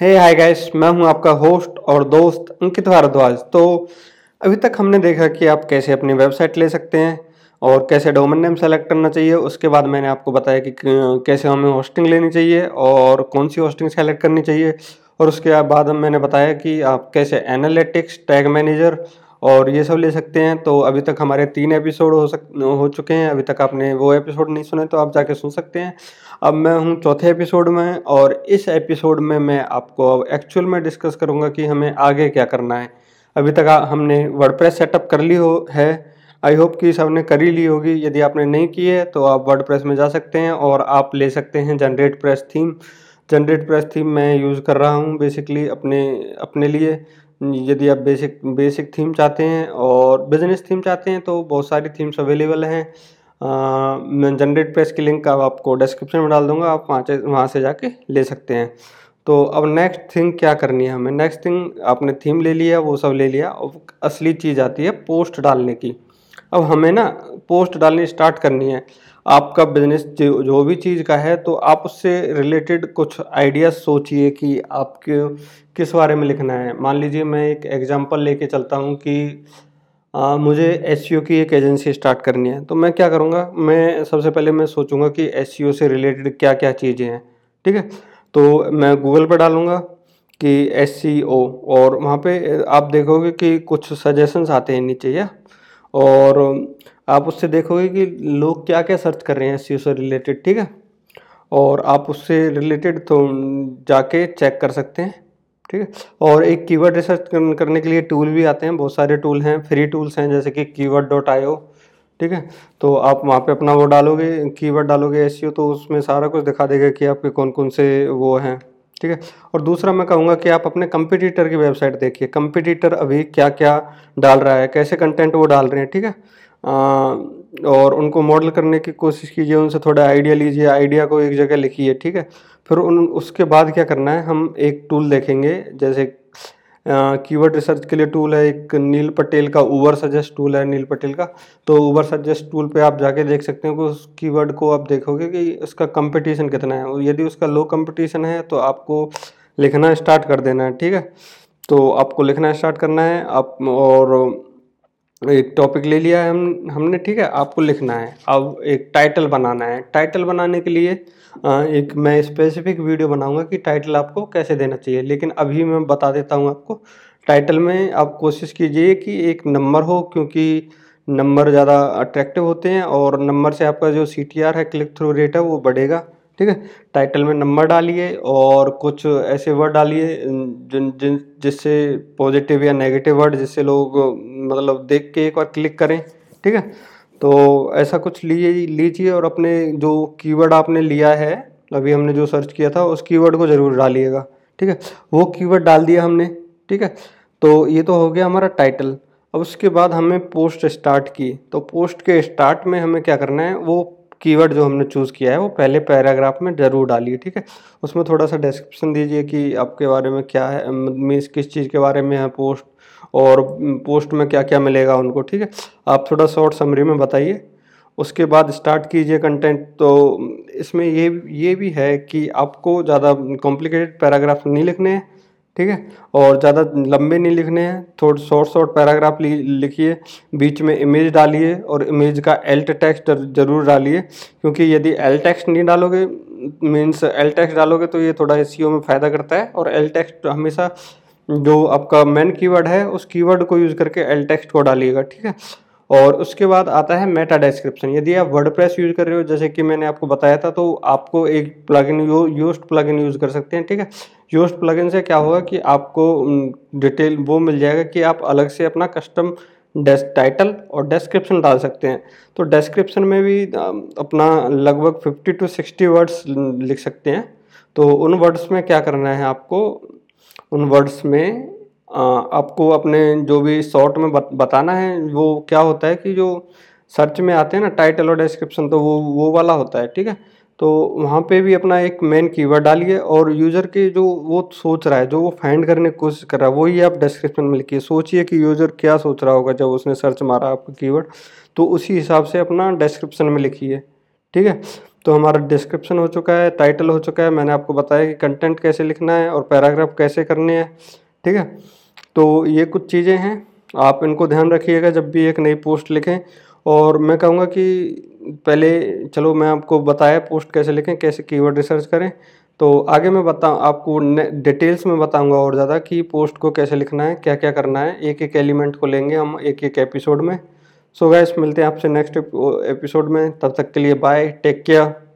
हे hi guys मैं हूँ आपका होस्ट और दोस्त अंकित भारद्वाज। तो अभी तक हमने देखा कि आप कैसे अपनी वेबसाइट ले सकते हैं और कैसे डोमेन नेम सेलेक्ट करना चाहिए। उसके बाद मैंने आपको बताया कि कैसे हमें होस्टिंग लेनी चाहिए और कौन सी होस्टिंग सेलेक्ट करनी चाहिए। और उसके बाद मैंने बताया कि आप कैसे एनालिटिक्स टैग मैनेजर और ये सब ले सकते हैं। तो अभी तक हमारे तीन एपिसोड हो सक, हो चुके हैं। अभी तक आपने वो एपिसोड नहीं सुने तो आप जाके सुन सकते हैं। अब मैं हूँ चौथे एपिसोड में और इस एपिसोड में मैं आपको अब एक्चुअल में डिस्कस करूँगा कि हमें आगे क्या करना है। अभी तक हमने वर्डप्रेस सेटअप कर ली हो, है। आई होप कि सबने कर ही ली होगी। यदि आपने नहीं की है तो आप वर्ड में जा सकते हैं और आप ले सकते हैं generate press theme generate press theme मैं यूज़ कर रहा हूँ बेसिकली अपने अपने लिए। यदि आप बेसिक बेसिक थीम चाहते हैं और बिज़नेस थीम चाहते हैं तो बहुत सारी थीम्स अवेलेबल हैं। मैं जनरेट प्रेस की लिंक अब आपको डिस्क्रिप्शन में डाल दूँगा, आप वहाँ से वहाँ से जाके ले सकते हैं। तो अब नेक्स्ट थिंग क्या करनी है हमें? नेक्स्ट थिंग आपने थीम ले लिया, वो सब ले लिया। अब असली चीज़ आती है पोस्ट डालने की। अब हमें ना पोस्ट डालनी स्टार्ट करनी है। आपका बिज़नेस जो जो भी चीज़ का है तो आप उससे रिलेटेड कुछ आइडियाज़ सोचिए कि आपके किस बारे में लिखना है। मान लीजिए मैं एक एग्जांपल लेके चलता हूँ कि आ, मुझे एस की एक एजेंसी स्टार्ट करनी है। तो मैं क्या करूँगा? मैं सबसे पहले मैं सोचूँगा कि एस से रिलेटेड क्या क्या चीज़ें हैं ठीक है? तो मैं गूगल पर डालूँगा कि एस और वहाँ पे आप देखोगे कि कुछ सजेशंस आते हैं नीचे या? और आप उससे देखोगे कि लोग क्या क्या सर्च कर रहे हैं एस से रिलेटेड ठीक है? और आप उससे रिलेटेड तो जाके चेक कर सकते हैं, ठीक है? और एक कीवर्ड रिसर्च करने के लिए टूल भी आते हैं, बहुत सारे टूल हैं फ्री टूल्स हैं, जैसे कि कीवर्ड डॉट आई ठीक है? तो आप वहाँ पे अपना वो डालोगे कीवर्ड डालोगे एस तो उसमें सारा कुछ दिखा देगा कि आपके कौन कौन से वो हैं, ठीक है? और दूसरा मैं कहूँगा कि आप अपने कंपटीटर की वेबसाइट देखिए कंपटीटर अभी क्या क्या डाल रहा है, कैसे कंटेंट वो डाल रहे हैं, ठीक है? और उनको मॉडल करने की कोशिश कीजिए, उनसे थोड़ा आइडिया लीजिए, आइडिया को एक जगह लिखिए, ठीक है? फिर उन, उसके बाद क्या करना है, हम एक टूल देखेंगे, जैसे कीवर्ड रिसर्च के लिए टूल है, एक नील पटेल का ऊबर सजेस्ट टूल है, नील पटेल का। तो ऊबर सजेस्ट टूल पे आप जाके देख सकते हो कि उस कीवर्ड को आप देखोगे कि उसका कंपटीशन कितना है। यदि उसका लो कंपटीशन है तो आपको लिखना स्टार्ट कर देना है, ठीक है? तो आपको लिखना स्टार्ट करना है, आप, और एक टॉपिक ले लिया है हम, हमने, ठीक है, आपको लिखना है। अब एक टाइटल बनाना है। टाइटल बनाने के लिए एक मैं स्पेसिफिक वीडियो बनाऊँगा कि टाइटल आपको कैसे देना चाहिए। लेकिन अभी मैं बता देता हूँ आपको टाइटल में आप कोशिश कीजिए कि एक नंबर हो, क्योंकि नंबर ज़्यादा अट्रैक्टिव होते हैं और नंबर से आपका जो सीटीआर है क्लिक थ्रू रेट है, वो बढ़ेगा। ठीक है? टाइटल में नंबर डालिए और कुछ ऐसे वर्ड डालिए, जिन जिन, जिससे पॉजिटिव या नेगेटिव वर्ड जिससे लोग मतलब देख के एक बार क्लिक करें, ठीक है? तो ऐसा कुछ लिए, लीजिए और अपने जो कीवर्ड आपने लिया है, अभी हमने जो सर्च किया था, उस कीवर्ड को ज़रूर डालिएगा, ठीक है? वो कीवर्ड डाल दिया हमने, ठीक है? तो ये तो हो गया हमारा टाइटल अब उसके बाद हमें पोस्ट स्टार्ट की. तो पोस्ट के स्टार्ट में हमें क्या करना है? वो कीवर्ड जो हमने चूज़ किया है, वो पहले पैराग्राफ में ज़रूर डालिए, ठीक है? उसमें थोड़ा सा डिस्क्रिप्शन दीजिए कि आपके बारे में क्या है मीन्स किस चीज़ के बारे में है पोस्ट और पोस्ट में क्या क्या मिलेगा उनको, ठीक है? आप थोड़ा शॉर्ट समरी में बताइए। उसके बाद स्टार्ट कीजिए कंटेंट तो इसमें ये ये भी है कि आपको ज़्यादा कॉम्प्लिकेटेड पैराग्राफ नहीं लिखने हैं। ठीक है? और ज़्यादा लंबे नहीं लिखने हैं, थोड़े शॉर्ट शॉर्ट पैराग्राफ लिखिए, बीच में इमेज डालिए और इमेज का एल्ट टेक्स्ट ज़रूर डालिए, क्योंकि यदि एल टेक्स्ट नहीं डालोगे मीन्स एल टेक्स्ट डालोगे तो ये थोड़ा एस में फ़ायदा करता है और एल टेक्स्ट हमेशा जो आपका मेन कीवर्ड है, उस कीवर्ड को यूज़ करके एल टेक्स्ट को डालिएगा, ठीक है? और उसके बाद आता है मेटा डिस्क्रिप्शन यदि आप वर्डप्रेस यूज़ कर रहे हो, जैसे कि मैंने आपको बताया था तो आपको एक प्लगइन यू यूस्ट प्लगइन यूज़ कर सकते हैं, ठीक है? यूस्ट प्लगइन से क्या होगा कि आपको डिटेल वो मिल जाएगा कि आप अलग से अपना कस्टम डेस्क टाइटल और डिस्क्रिप्शन डाल सकते हैं। तो डिस्क्रिप्शन में भी अपना लगभग 50 टू 60 वर्ड्स लिख सकते हैं। तो उन वर्ड्स में क्या करना है आपको? उन वर्ड्स में आपको अपने जो भी शॉर्ट में बताना है, वो क्या होता है कि जो सर्च में आते हैं ना, टाइटल और डिस्क्रिप्शन तो वो वो वाला होता है, ठीक है? तो वहाँ पे भी अपना एक मेन कीवर्ड डालिए और यूज़र के जो वो सोच रहा है, जो वो फाइंड करने की कोशिश कर रहा है, वही आप डिस्क्रिप्शन में लिखिए। सोचिए कि यूज़र क्या सोच रहा होगा जब उसने सर्च मारा आपका कीवर्ड तो उसी हिसाब से अपना डिस्क्रिप्शन में लिखिए, ठीक है? तो हमारा डिस्क्रिप्शन हो चुका है टाइटल हो चुका है, मैंने आपको बताया कि कंटेंट कैसे लिखना है और पैराग्राफ कैसे करने हैं, ठीक है? तो ये कुछ चीज़ें हैं। आप इनको ध्यान रखिएगा जब भी एक नई पोस्ट लिखें। और मैं कहूँगा कि पहले, चलो मैं आपको बताया पोस्ट कैसे लिखें, कैसे कीवर्ड रिसर्च करें। तो आगे मैं बता, आपको डिटेल्स में बताऊँगा और ज़्यादा कि पोस्ट को कैसे लिखना है क्या क्या करना है। एक एक एलिमेंट को लेंगे हम एक एक एपिसोड में। सो so गैस मिलते हैं आपसे नेक्स्ट एपिसोड में। तब तक के लिए बाय, टेक केयर।